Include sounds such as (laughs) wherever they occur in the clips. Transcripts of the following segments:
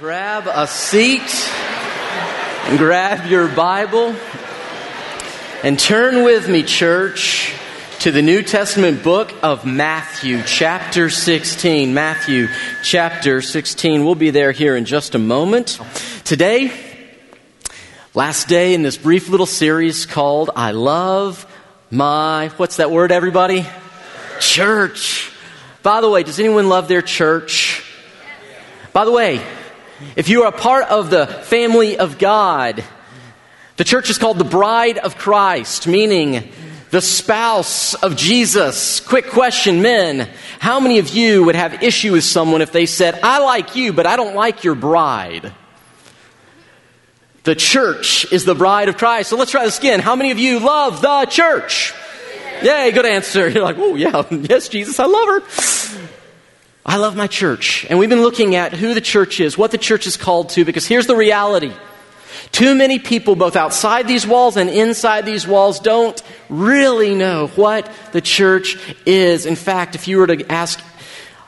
Grab a seat and grab your Bible and turn with me, church, to the New Testament book of Matthew, chapter 16. Matthew, chapter 16. We'll be there here in just a moment. Today, last day in this brief little series called I Love My, what's that word, everybody? Church. By the way, does anyone love their church? By the way, if you are a part of the family of God, the church is called the bride of Christ, meaning the spouse of Jesus. Quick question, men. How many of you would have issue with someone if they said, I like you, but I don't like your bride? The church is the bride of Christ. So let's try this again. How many of you love the church? Yay, good answer. (laughs) You're like, oh, yeah, (laughs) yes, Jesus, I love her. I love my church. And we've been looking at who the church is, what the church is called to, because here's the reality. Too many people, both outside these walls and inside these walls, don't really know what the church is. In fact, if you were to ask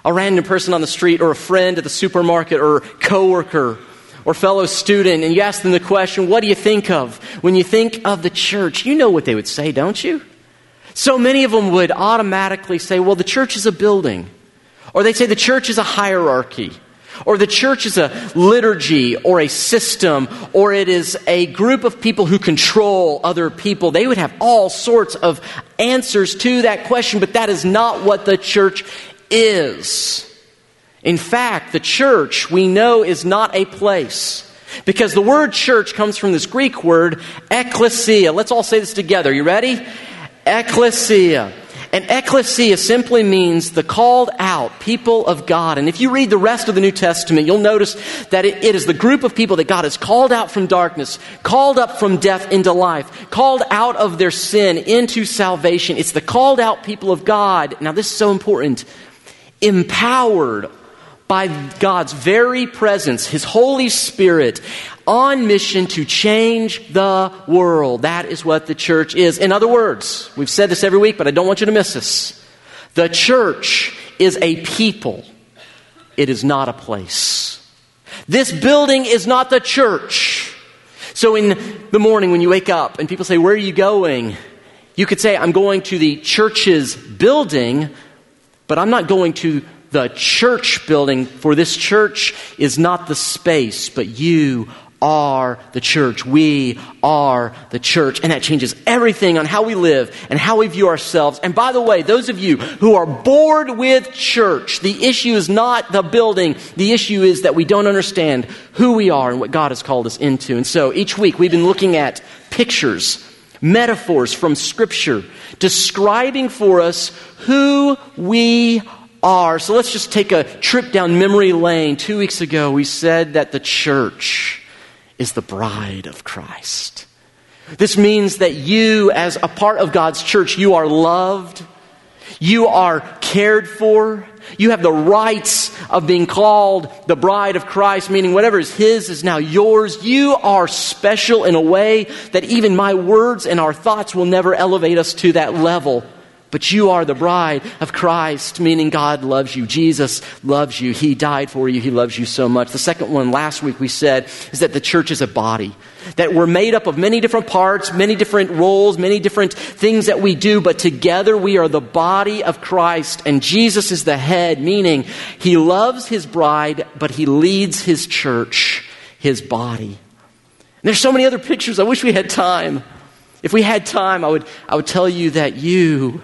a random person on the street or a friend at the supermarket or coworker or fellow student and you ask them the question, what do you think of when you think of the church? You know what they would say, don't you? So many of them would automatically say, well, the church is a building. Or they say the church is a hierarchy. Or the church is a liturgy or a system, or it is a group of people who control other people. They would have all sorts of answers to that question, but that is not what the church is. In fact, the church we know is not a place. Because the word church comes from this Greek word, ecclesia. Let's all say this together. You ready? Ecclesia. And ecclesia simply means the called out people of God. And if you read the rest of the New Testament, you'll notice that it, it is the group of people that God has called out from darkness, called up from death into life, called out of their sin into salvation. It's the called out people of God. Now, this is so important. Empowered by God's very presence, His Holy Spirit, on mission to change the world. That is what the church is. In other words, we've said this every week, but I don't want you to miss this. The church is a people, it is not a place. This building is not the church. So in the morning when you wake up and people say, Where are you going? You could say, I'm going to the church's building, but I'm not going to the church building, for this church is not the space, but you are the church. We are the church. And that changes everything on how we live and how we view ourselves. And by the way, those of you who are bored with church, the issue is not the building. The issue is that we don't understand who we are and what God has called us into. And so each week we've been looking at pictures, metaphors from Scripture, describing for us who we are. So let's just take a trip down memory lane. Two weeks ago, we said that the church is the bride of Christ. This means that you, as a part of God's church, you are loved, you are cared for, you have the rights of being called the bride of Christ, meaning whatever is His is now yours. You are special in a way that even my words and our thoughts will never elevate us to that level. But you are the bride of Christ, meaning God loves you. Jesus loves you. He died for you. He loves you so much. The second one last week we said is that the church is a body. That we're made up of many different parts, many different roles, many different things that we do, but together we are the body of Christ. And Jesus is the head, meaning he loves his bride, but he leads his church, his body. And there's so many other pictures. I wish we had time. If we had time, I would, I would tell you that you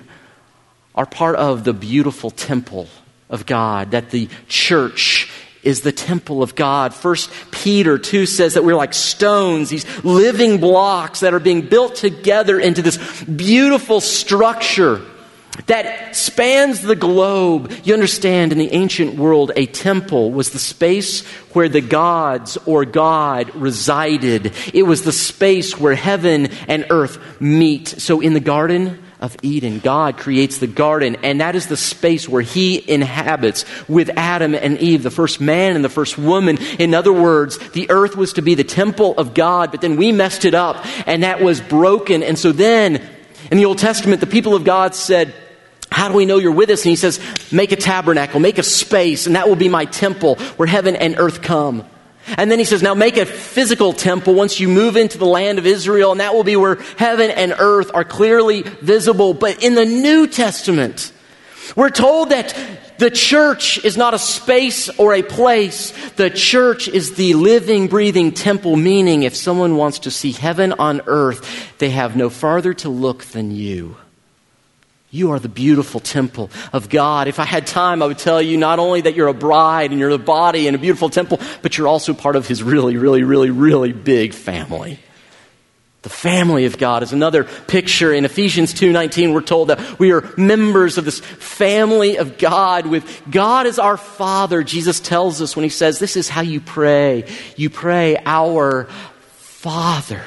are part of the beautiful temple of God, that the church is the temple of God. First Peter 2 says that we're like stones, these living blocks that are being built together into this beautiful structure that spans the globe. You understand, in the ancient world, a temple was the space where the gods or God resided. It was the space where heaven and earth meet. So in the garden, of Eden. God creates the garden, and that is the space where He inhabits with Adam and Eve, the first man and the first woman. In other words, the earth was to be the temple of God, but then we messed it up, and that was broken. And so then, in the Old Testament, the people of God said, how do we know you're with us? And he says, Make a tabernacle, make a space, and that will be my temple where heaven and earth come. And then he says, now make a physical temple once you move into the land of Israel, and that will be where heaven and earth are clearly visible. But in the New Testament, we're told that the church is not a space or a place. The church is the living, breathing temple, meaning if someone wants to see heaven on earth, they have no farther to look than you. You are the beautiful temple of God. If I had time, I would tell you not only that you're a bride and you're the body and a beautiful temple, but you're also part of His really, really, really, really big family. The family of God is another picture. In Ephesians 2:19 we're told that we are members of this family of God with God as our father. Jesus tells us when he says this is how you pray. You pray our Father.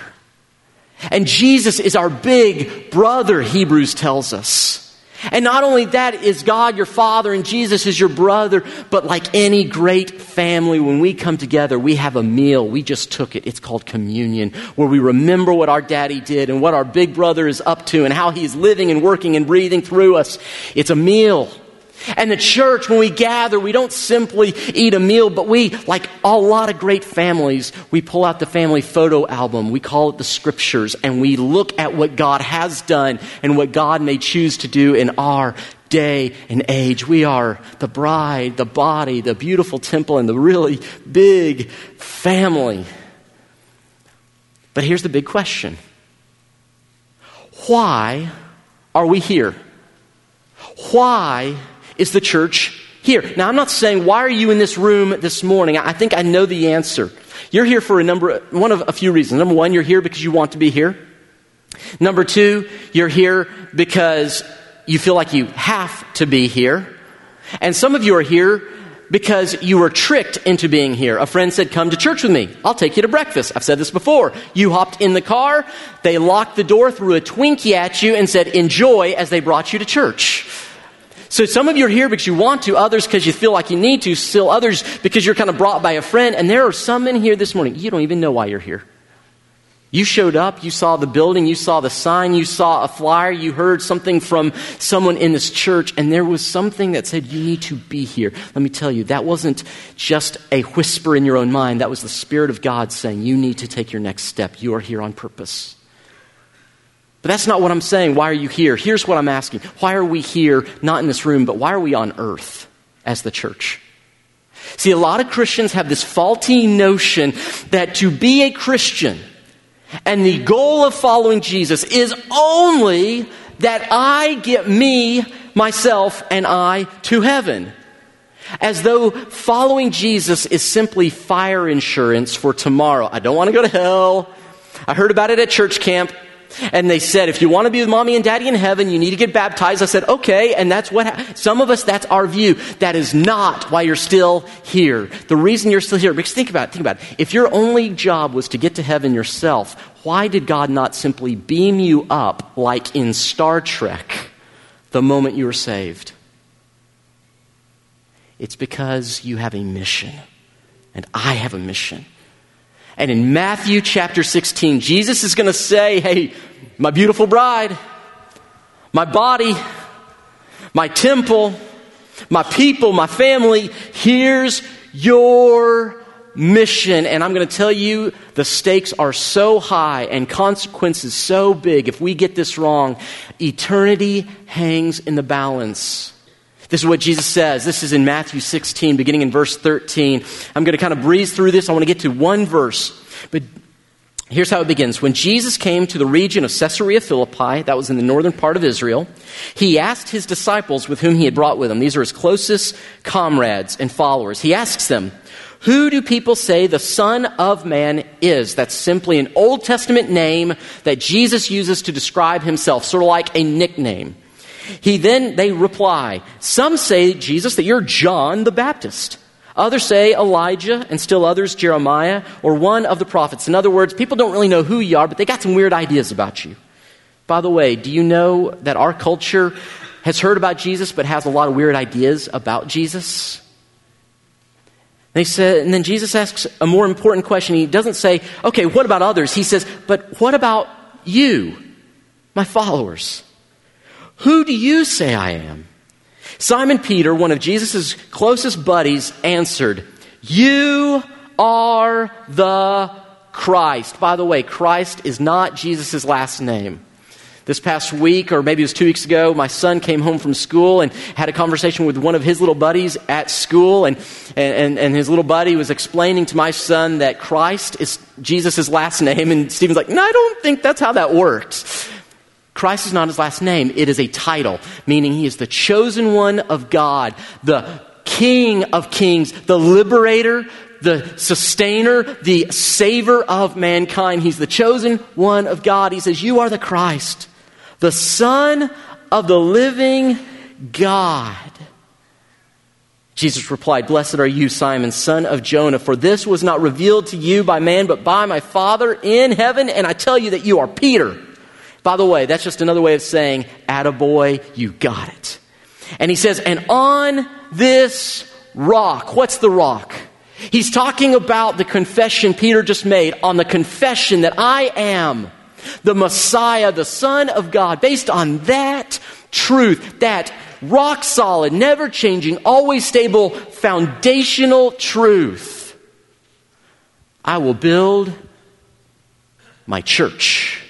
And Jesus is our big brother, Hebrews tells us. And not only that is God your father and Jesus is your brother, but like any great family, when we come together, we have a meal. We just took it. It's called communion, where we remember what our daddy did and what our big brother is up to and how he's living and working and breathing through us. It's a meal. And the church, when we gather, we don't simply eat a meal, but we, like a lot of great families, we pull out the family photo album. We call it the scriptures, and we look at what God has done and what God may choose to do in our day and age. We are the bride, the body, the beautiful temple, and the really big family. But here's the big question Why are we here? Why is the church here? Now, I'm not saying, why are you in this room this morning? I think I know the answer. You're here for a number, one of a few reasons. Number one, you're here because you want to be here. Number two, you're here because you feel like you have to be here. And some of you are here because you were tricked into being here. A friend said, Come to church with me. I'll take you to breakfast. I've said this before. You hopped in the car, they locked the door, threw a Twinkie at you, and said, Enjoy as they brought you to church. So some of you are here because you want to, others because you feel like you need to, still others because you're kind of brought by a friend. And there are some in here this morning, you don't even know why you're here. You showed up, you saw the building, you saw the sign, you saw a flyer, you heard something from someone in this church, and there was something that said, You need to be here. Let me tell you, that wasn't just a whisper in your own mind. That was the Spirit of God saying, You need to take your next step. You are here on purpose. But that's not what I'm saying. Why are you here? Here's what I'm asking. Why are we here, not in this room, but why are we on earth as the church? See, a lot of Christians have this faulty notion that to be a Christian and the goal of following Jesus is only that I get me, myself, and I to heaven. As though following Jesus is simply fire insurance for tomorrow. I don't want to go to hell. I heard about it at church camp. And they said, if you want to be with mommy and daddy in heaven, you need to get baptized. I said, okay. And that's what, ha- some of us, that's our view. That is not why you're still here. The reason you're still here, because think about it, think about it. If your only job was to get to heaven yourself, why did God not simply beam you up like in Star Trek the moment you were saved? It's because you have a mission. And I have a mission. And in Matthew chapter 16, Jesus is going to say, Hey, my beautiful bride, my body, my temple, my people, my family, here's your mission. And I'm going to tell you the stakes are so high and consequences so big. If we get this wrong, eternity hangs in the balance. This is what Jesus says. This is in Matthew 16, beginning in verse 13. I'm going to kind of breeze through this. I want to get to one verse. But here's how it begins. When Jesus came to the region of Caesarea Philippi, that was in the northern part of Israel, he asked his disciples with whom he had brought with him, these are his closest comrades and followers, he asks them, who do people say the Son of Man is? That's simply an Old Testament name that Jesus uses to describe himself, sort of like a nickname. He then, they reply, Some say, Jesus, that you're John the Baptist. Others say Elijah, and still others Jeremiah, or one of the prophets. In other words, people don't really know who you are, but they got some weird ideas about you. By the way, do you know that our culture has heard about Jesus but has a lot of weird ideas about Jesus? They said, and then Jesus asks a more important question. He doesn't say, okay, what about others? He says, but what about you, my followers? Who do you say I am? Simon Peter, one of Jesus' closest buddies, answered, You are the Christ. By the way, Christ is not Jesus' last name. This past week, or maybe it was two weeks ago, my son came home from school and had a conversation with one of his little buddies at school. And, and, and his little buddy was explaining to my son that Christ is Jesus' last name. And Stephen's like, No, I don't think that's how that works. Christ is not his last name, it is a title, meaning he is the chosen one of God, the King of kings, the liberator, the sustainer, the saver of mankind. He's the chosen one of God. He says, You are the Christ the Son of the living God. Jesus replied, Blessed are you, Simon, son of Jonah, for this was not revealed to you by man, but by my Father in heaven. And I tell you that you are Peter. By the way, that's just another way of saying, Attaboy, you got it. And he says, And on this rock, what's the rock? He's talking about the confession Peter just made on the confession that I am the Messiah, the Son of God, based on that truth, that rock solid, never changing, always stable, foundational truth, I will build my church.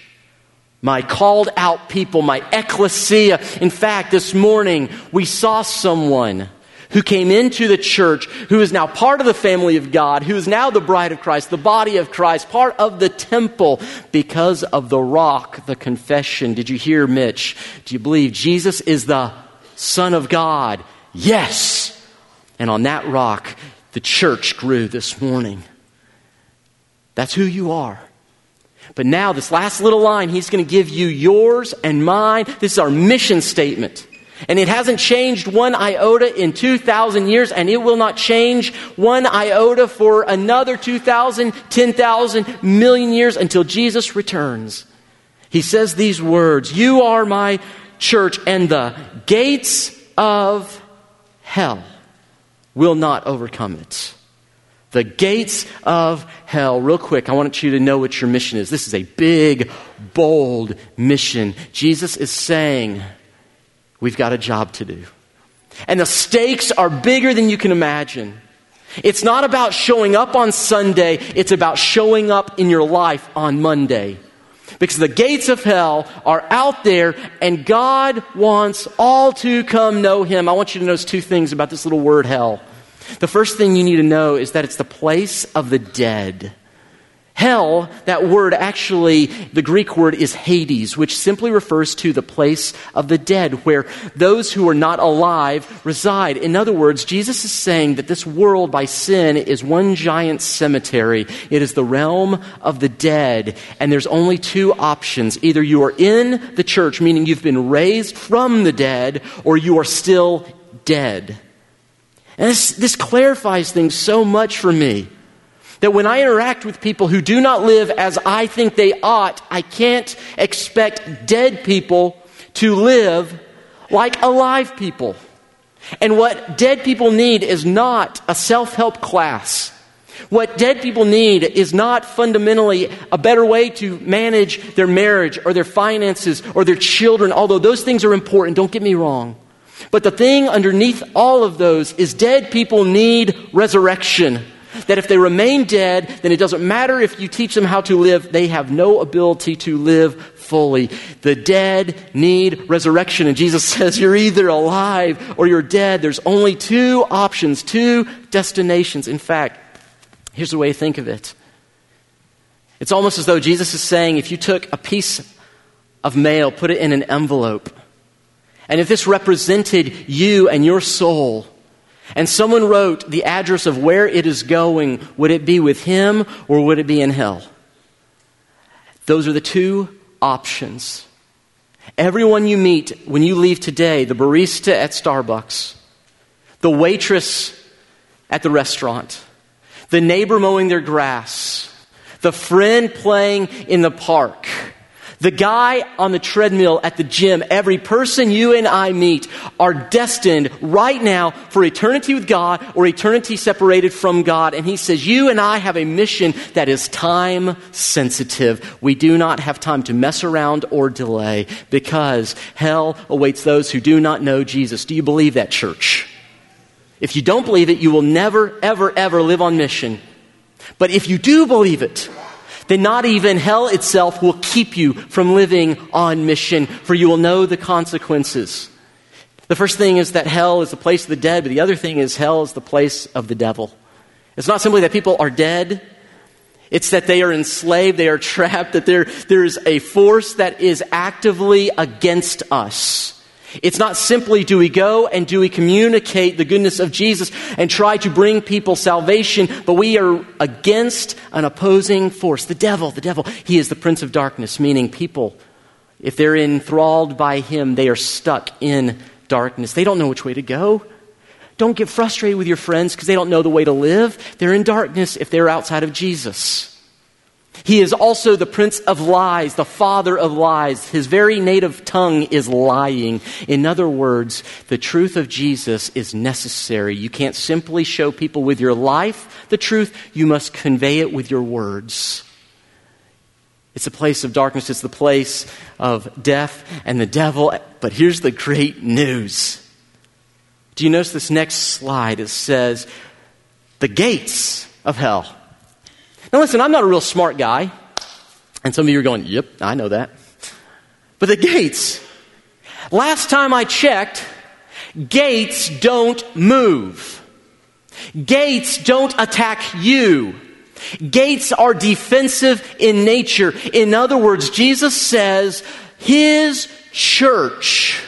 My called out people, my ecclesia. In fact, this morning we saw someone who came into the church, who is now part of the family of God, who is now the bride of Christ, the body of Christ, part of the temple because of the rock, the confession. Did you hear, Mitch? Do you believe Jesus is the Son of God? Yes. And on that rock, the church grew this morning. That's who you are. But now, this last little line, he's going to give you yours and mine. This is our mission statement. And it hasn't changed one iota in 2,000 years, and it will not change one iota for another 2,000, 10,000, million years until Jesus returns. He says these words You are my church, and the gates of hell will not overcome it. The gates of hell. Real quick, I want you to know what your mission is. This is a big, bold mission. Jesus is saying, We've got a job to do. And the stakes are bigger than you can imagine. It's not about showing up on Sunday, it's about showing up in your life on Monday. Because the gates of hell are out there, and God wants all to come know Him. I want you to notice two things about this little word hell. The first thing you need to know is that it's the place of the dead. Hell, that word actually, the Greek word is Hades, which simply refers to the place of the dead, where those who are not alive reside. In other words, Jesus is saying that this world by sin is one giant cemetery. It is the realm of the dead, and there's only two options. Either you are in the church, meaning you've been raised from the dead, or you are still dead. And this, this clarifies things so much for me. That when I interact with people who do not live as I think they ought, I can't expect dead people to live like alive people. And what dead people need is not a self help class. What dead people need is not fundamentally a better way to manage their marriage or their finances or their children, although those things are important, don't get me wrong. But the thing underneath all of those is dead people need resurrection that if they remain dead, then it doesn't matter if you teach them how to live, they have no ability to live fully. The dead need resurrection. And Jesus (laughs) says, You're either alive or you're dead. There's only two options, two destinations. In fact, here's the way to think of it it's almost as though Jesus is saying, If you took a piece of mail, put it in an envelope, and if this represented you and your soul, and someone wrote the address of where it is going, would it be with him or would it be in hell? Those are the two options. Everyone you meet when you leave today, the barista at Starbucks, the waitress at the restaurant, the neighbor mowing their grass, the friend playing in the park, the guy on the treadmill at the gym, every person you and I meet are destined right now for eternity with God or eternity separated from God. And he says, You and I have a mission that is time sensitive. We do not have time to mess around or delay because hell awaits those who do not know Jesus. Do you believe that, church? If you don't believe it, you will never, ever, ever live on mission. But if you do believe it, then not even hell itself will keep you from living on mission, for you will know the consequences. The first thing is that hell is the place of the dead, but the other thing is hell is the place of the devil. It's not simply that people are dead, it's that they are enslaved, they are (laughs) trapped, that there, there is a force that is actively against us. It's not simply do we go and do we communicate the goodness of Jesus and try to bring people salvation, but we are against an opposing force. The devil, the devil, he is the prince of darkness, meaning people, if they're enthralled by him, they are stuck in darkness. They don't know which way to go. Don't get frustrated with your friends because they don't know the way to live. They're in darkness if they're outside of Jesus. He is also the prince of lies, the father of lies. His very native tongue is lying. In other words, the truth of Jesus is necessary. You can't simply show people with your life the truth, you must convey it with your words. It's a place of darkness, it's the place of death and the devil. But here's the great news. Do you notice this next slide? It says, the gates of hell now, listen, I'm not a real smart guy. And some of you are going, yep, I know that. But the gates, last time I checked, gates don't move. Gates don't attack you. Gates are defensive in nature. In other words, Jesus says his church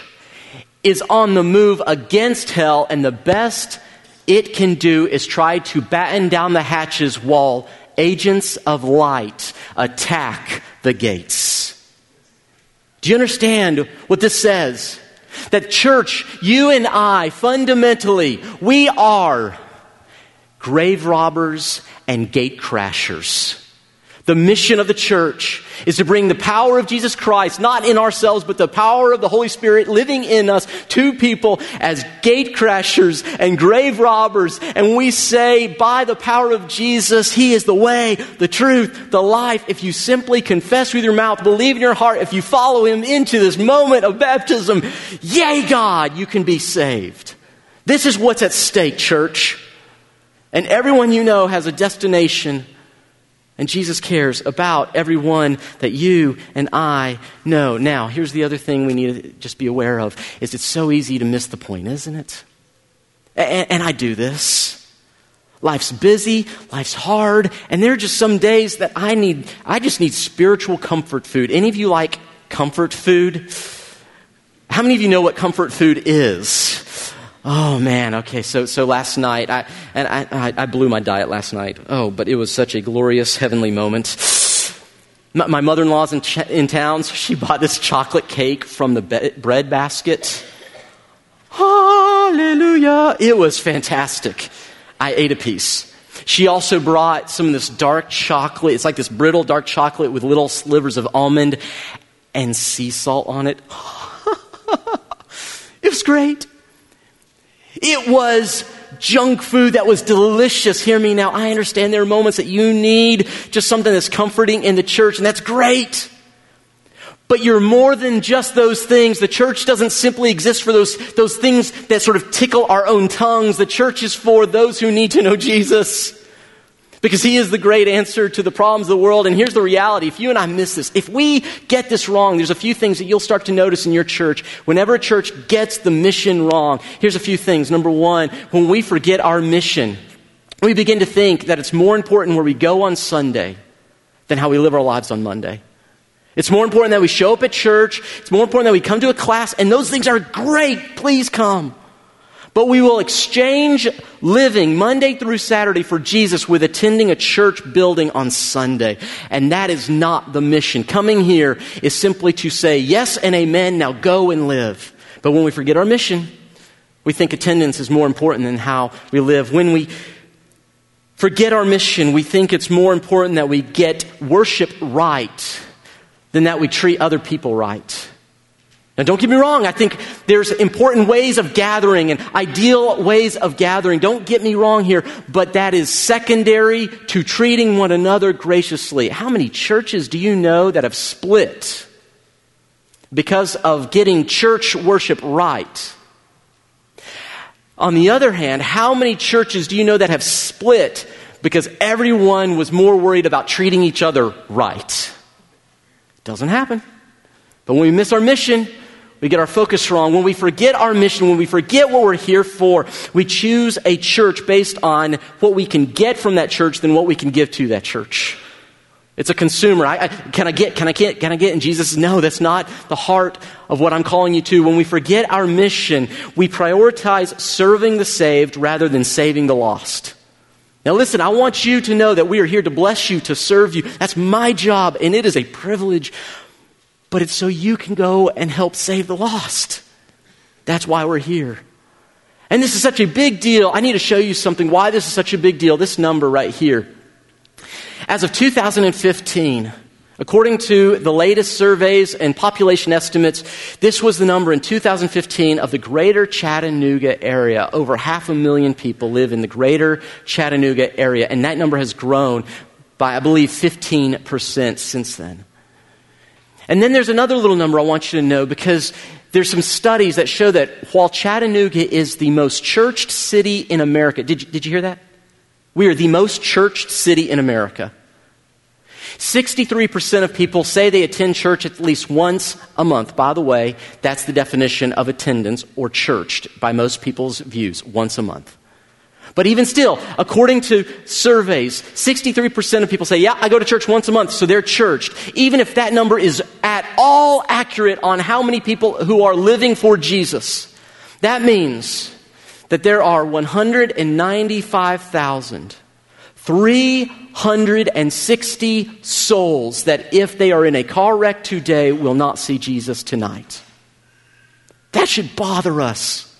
is on the move against hell, and the best it can do is try to batten down the hatches while agents of light attack the gates. Do you understand what this says? That church, you and I, fundamentally, we are grave robbers and gate crashers. The mission of the church is to bring the power of Jesus Christ, not in ourselves, but the power of the Holy Spirit living in us to people as gate crashers and grave robbers. And we say, by the power of Jesus, He is the way, the truth, the life. If you simply confess with your mouth, believe in your heart, if you follow Him into this moment of baptism, yay, God, you can be saved. This is what's at stake, church. And everyone you know has a destination and Jesus cares about everyone that you and I know. Now, here's the other thing we need to just be aware of is it's so easy to miss the point, isn't it? And, and I do this. Life's busy, life's hard, and there are just some days that I need I just need spiritual comfort food. Any of you like comfort food? How many of you know what comfort food is? Oh man, okay. So so last night, I and I, I blew my diet last night. Oh, but it was such a glorious heavenly moment. (sighs) My, mother-in-law's in, ch- in town, so she (laughs) bought this chocolate cake from the be- bread basket. Hallelujah! It was fantastic. I ate a piece. She also brought some of this dark chocolate. It's like this brittle dark chocolate with little slivers of almond and sea salt on it. (laughs) it was great. It was junk food that was delicious. Hear me now. I understand there are moments that you need just something that's comforting in the church, and that's great. But you're more than just those things. The church doesn't simply exist for those, those things that sort of tickle our own tongues. The church is for those who need to know Jesus. Because he is the great answer to the problems of the world. And here's the reality. If you and I miss this, if we get this wrong, there's a few things that you'll start to notice in your church. Whenever a church gets the mission wrong, here's a few things. Number one, when we forget our mission, we begin to think that it's more important where we go on Sunday than how we live our lives on Monday. It's more important that we show up at church. It's more important that we come to a class, and those things are great. Please come. But we will exchange living Monday through Saturday for Jesus with attending a church building on Sunday. And that is not the mission. Coming here is simply to say yes and amen, now go and live. But when we forget our mission, we think attendance is more important than how we live. When we forget our mission, we think it's more important that we get worship right than that we treat other people right. Now, don't get me wrong, I think there's important ways of gathering and ideal ways of gathering. Don't get me wrong here, but that is secondary to treating one another graciously. How many churches do you know that have split because of getting church worship right? On the other hand, how many churches do you know that have split because everyone was more worried about treating each other right. Doesn't happen. But when we miss our mission, we get our focus wrong. When we forget our mission, when we forget what we're here for, we choose a church based on what we can get from that church than what we can give to that church. It's a consumer. I, I, can I get, can I get, can I get? And Jesus no, that's not the heart of what I'm calling you to. When we forget our mission, we prioritize serving the saved rather than saving the lost. Now listen, I want you to know that we are here to bless you, to serve you. That's my job, and it is a privilege but it's so you can go and help save the lost. That's why we're here. And this is such a big deal. I need to show you something why this is such a big deal. This number right here. As of 2015, according to the latest surveys and population estimates, this was the number in 2015 of the greater Chattanooga area. Over half a million people live in the greater Chattanooga area, and that number has grown by, I believe, 15% since then. And then there's another little number I want you to know because there's some studies that show that while Chattanooga is the most churched city in America, did you, did you hear that? We are the most churched city in America. 63% of people say they attend church at least once a month. By the way, that's the definition of attendance or churched by most people's views, once a month. But even still, according to surveys, 63% of people say, Yeah, I go to church once a month, so they're churched. Even if that number is at all accurate on how many people who are living for Jesus, that means that there are 195,360 souls that, if they are in a car wreck today, will not see Jesus tonight. That should bother us.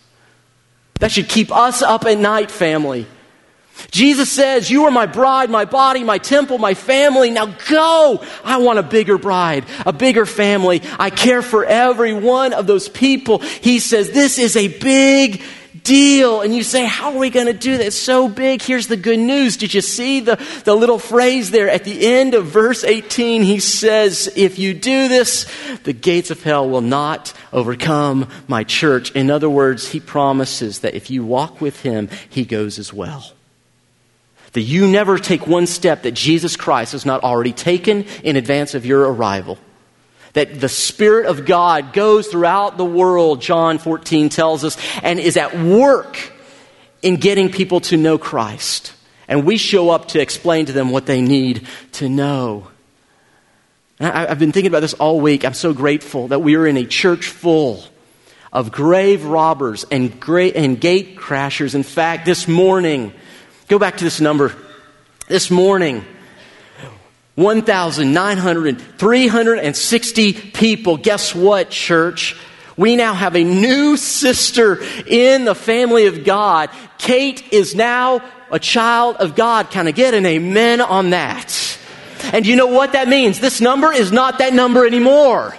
That should keep us up at night, family. Jesus says, You are my bride, my body, my temple, my family. Now go. I want a bigger bride, a bigger family. I care for every one of those people. He says, This is a big deal. And you say, How are we going to do that? It's so big. Here's the good news. Did you see the, the little phrase there at the end of verse 18? He says, If you do this, the gates of hell will not overcome my church. In other words, he promises that if you walk with him, he goes as well. That you never take one step that Jesus Christ has not already taken in advance of your arrival that the Spirit of God goes throughout the world, John 14 tells us, and is at work in getting people to know Christ. And we show up to explain to them what they need to know. I, have been thinking about this all week. I'm so grateful that we are in a church full of grave robbers and, gra- and gate crashers. In fact, this morning, go back to this number. This morning, 1,900, 360 people. Guess what, church? We now have a new sister in the family of God. Kate is now a child of God. Can I get an amen on that? And you know what that means? This number is not that number anymore.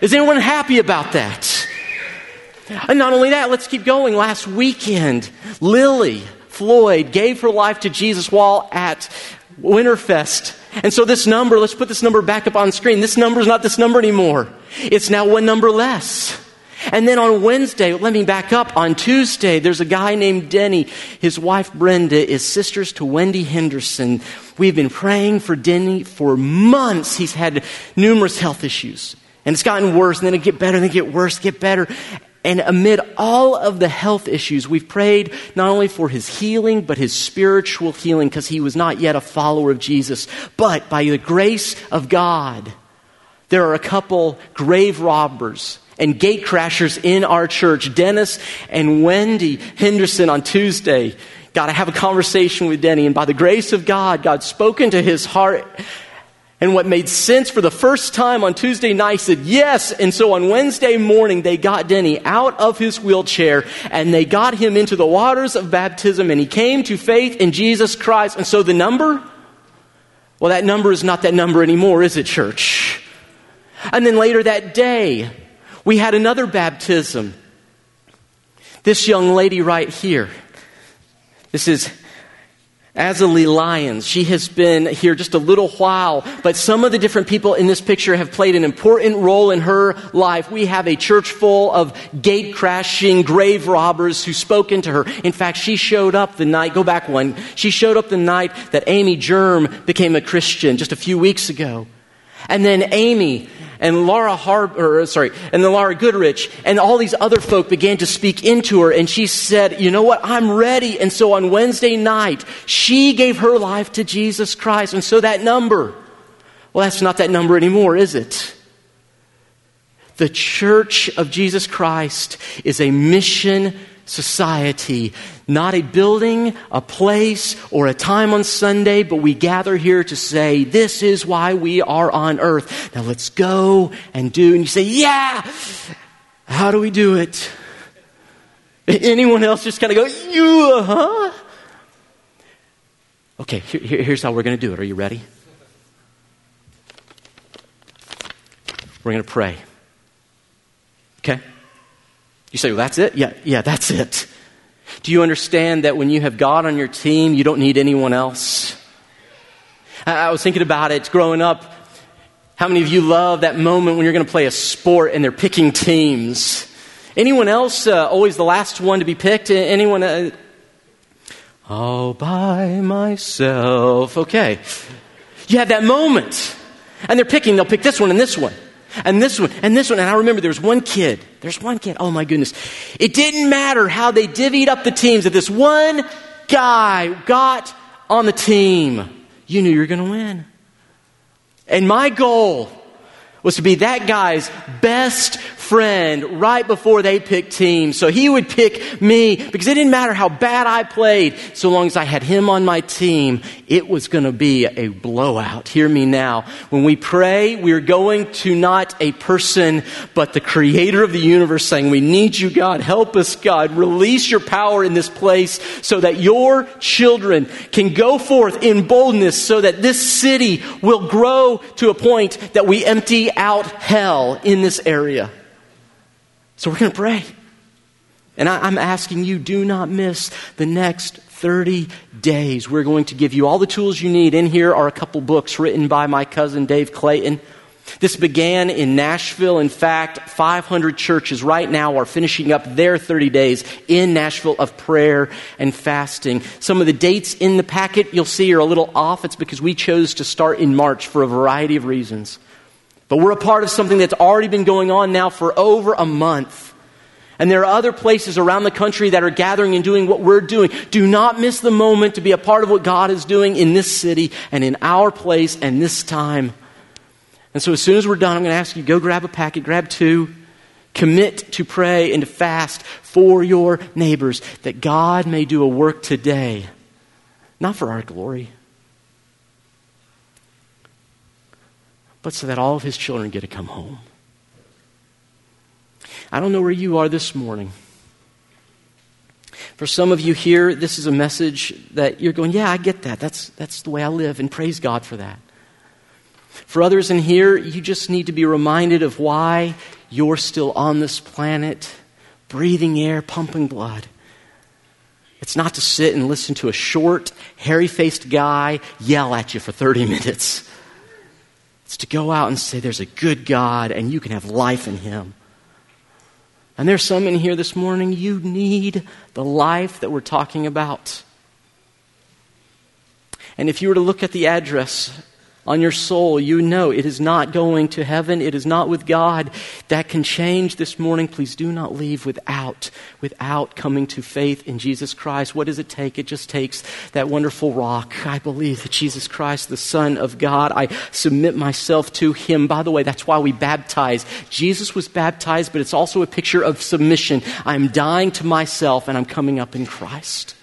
Is anyone happy about that? And not only that, let's keep going. Last weekend, Lily Floyd gave her life to Jesus while at Winterfest. And so this number, let's put this number back up on screen. This number is not this number anymore. It's now one number less. And then on Wednesday, let me back up. On Tuesday, there's a guy named Denny. His wife Brenda is sisters to Wendy Henderson. We've been praying for Denny for months. He's had numerous health issues. And it's gotten worse, and then it get better, and then get worse, get better. And amid all of the health issues, we've prayed not only for his healing, but his spiritual healing, because he was not yet a follower of Jesus. But by the grace of God, there are a couple grave robbers and gate crashers in our church. Dennis and Wendy Henderson on Tuesday got to have a conversation with Denny, and by the grace of God, God spoke into his heart and what made sense for the first time on Tuesday night said yes. And so on Wednesday morning, they got Denny out of his wheelchair and they got him into the waters of baptism and he came to faith in Jesus Christ. And so the number, well, that number is not that number anymore, is it, church? And then later that day, we had another baptism. This young lady right here. This is Azalee Lyons. She has been here just a little while, but some of the different people in this picture have played an important role in her life. We have a church full of gate crashing grave robbers who spoke into her. In fact, she showed up the night, go back one, she showed up the night that Amy Germ became a Christian just a few weeks ago. And then Amy and Laura Har- or, uh, sorry, and then Laura Goodrich and all these other folk began to speak into her and she said, you know what? I'm ready. And so on Wednesday night, she gave her life to Jesus Christ. And so that number, well, that's not that number anymore, is it? The Church of Jesus Christ is a mission society, not a building, a place, or a time on Sunday, but we gather here to say, this is why we are on earth. Now let's go and do. And you say, yeah! How do we do it? (laughs) Anyone else just kind of go, you, huh? Okay, here, here's how we're going to do it. Are you ready? We're going to pray. Okay? You say, well, that's it? Yeah, yeah, that's it. Do you understand that when you have God on your team, you don't need anyone else? I was thinking about it growing up. How many of you love that moment when you're going to play a sport and they're picking teams? Anyone else uh, always the last one to be picked? Anyone? Uh, all by myself. Okay. You have that moment. And they're picking, they'll pick this one and this one and this one, and this one. And I remember there was one kid. There's one kid. Oh my goodness. It didn't matter how they divvied up the teams. If this one guy got on the team, you knew you were going to win. And my goal was to be that guy's best friend right before they picked teams. So he would pick me because it didn't matter how bad I played. So long as I had him on my team, it was going to be a blowout. Hear me now. When we pray, we're going to not a person, but the creator of the universe saying, we need you, God. Help us, God. Release your power in this place so that your children can go forth in boldness so that this city will grow to a point that we empty out hell in this area. So we're going to pray. And I, am asking you, do not miss the next 30 days. We're going to give you all the tools you need. In here are a couple books written by my cousin Dave Clayton. This began in Nashville. In fact, 500 churches right now are finishing up their 30 days in Nashville of prayer and fasting. Some of the dates in the packet you'll see are a little off. It's because we chose to start in March for a variety of reasons. But we're a part of something that's already been going on now for over a month. And there are other places around the country that are gathering and doing what we're doing. Do not miss the moment to be a part of what God is doing in this city and in our place and this time. And so, as soon as we're done, I'm going to ask you go grab a packet, grab two, commit to pray and to fast for your neighbors that God may do a work today, not for our glory, but so that all of his children get to come home. I don't know where you are this morning. For some of you here, this is a message that you're going, yeah, I get that. That's, that's the way I live, and praise God for that. For others in here, you just need to be reminded of why you're still on this planet, breathing air, pumping blood. It's not to sit and listen to a short, hairy faced guy yell at you for 30 (laughs) minutes. It's to go out and say, There's a good God, and you can have life in Him. And there's some in here this morning, you need the life that we're talking about. And if you were to look at the address on your soul, you know it is not going to heaven. It is not with God. That can change this morning. Please do not leave without, without coming to faith in Jesus Christ. What does it take? It just takes that wonderful rock. I believe that Jesus Christ, the Son of God, I submit myself to Him. By the way, that's why we baptize. Jesus was baptized, but it's also a picture of submission. I'm dying to myself and I'm coming up in Christ.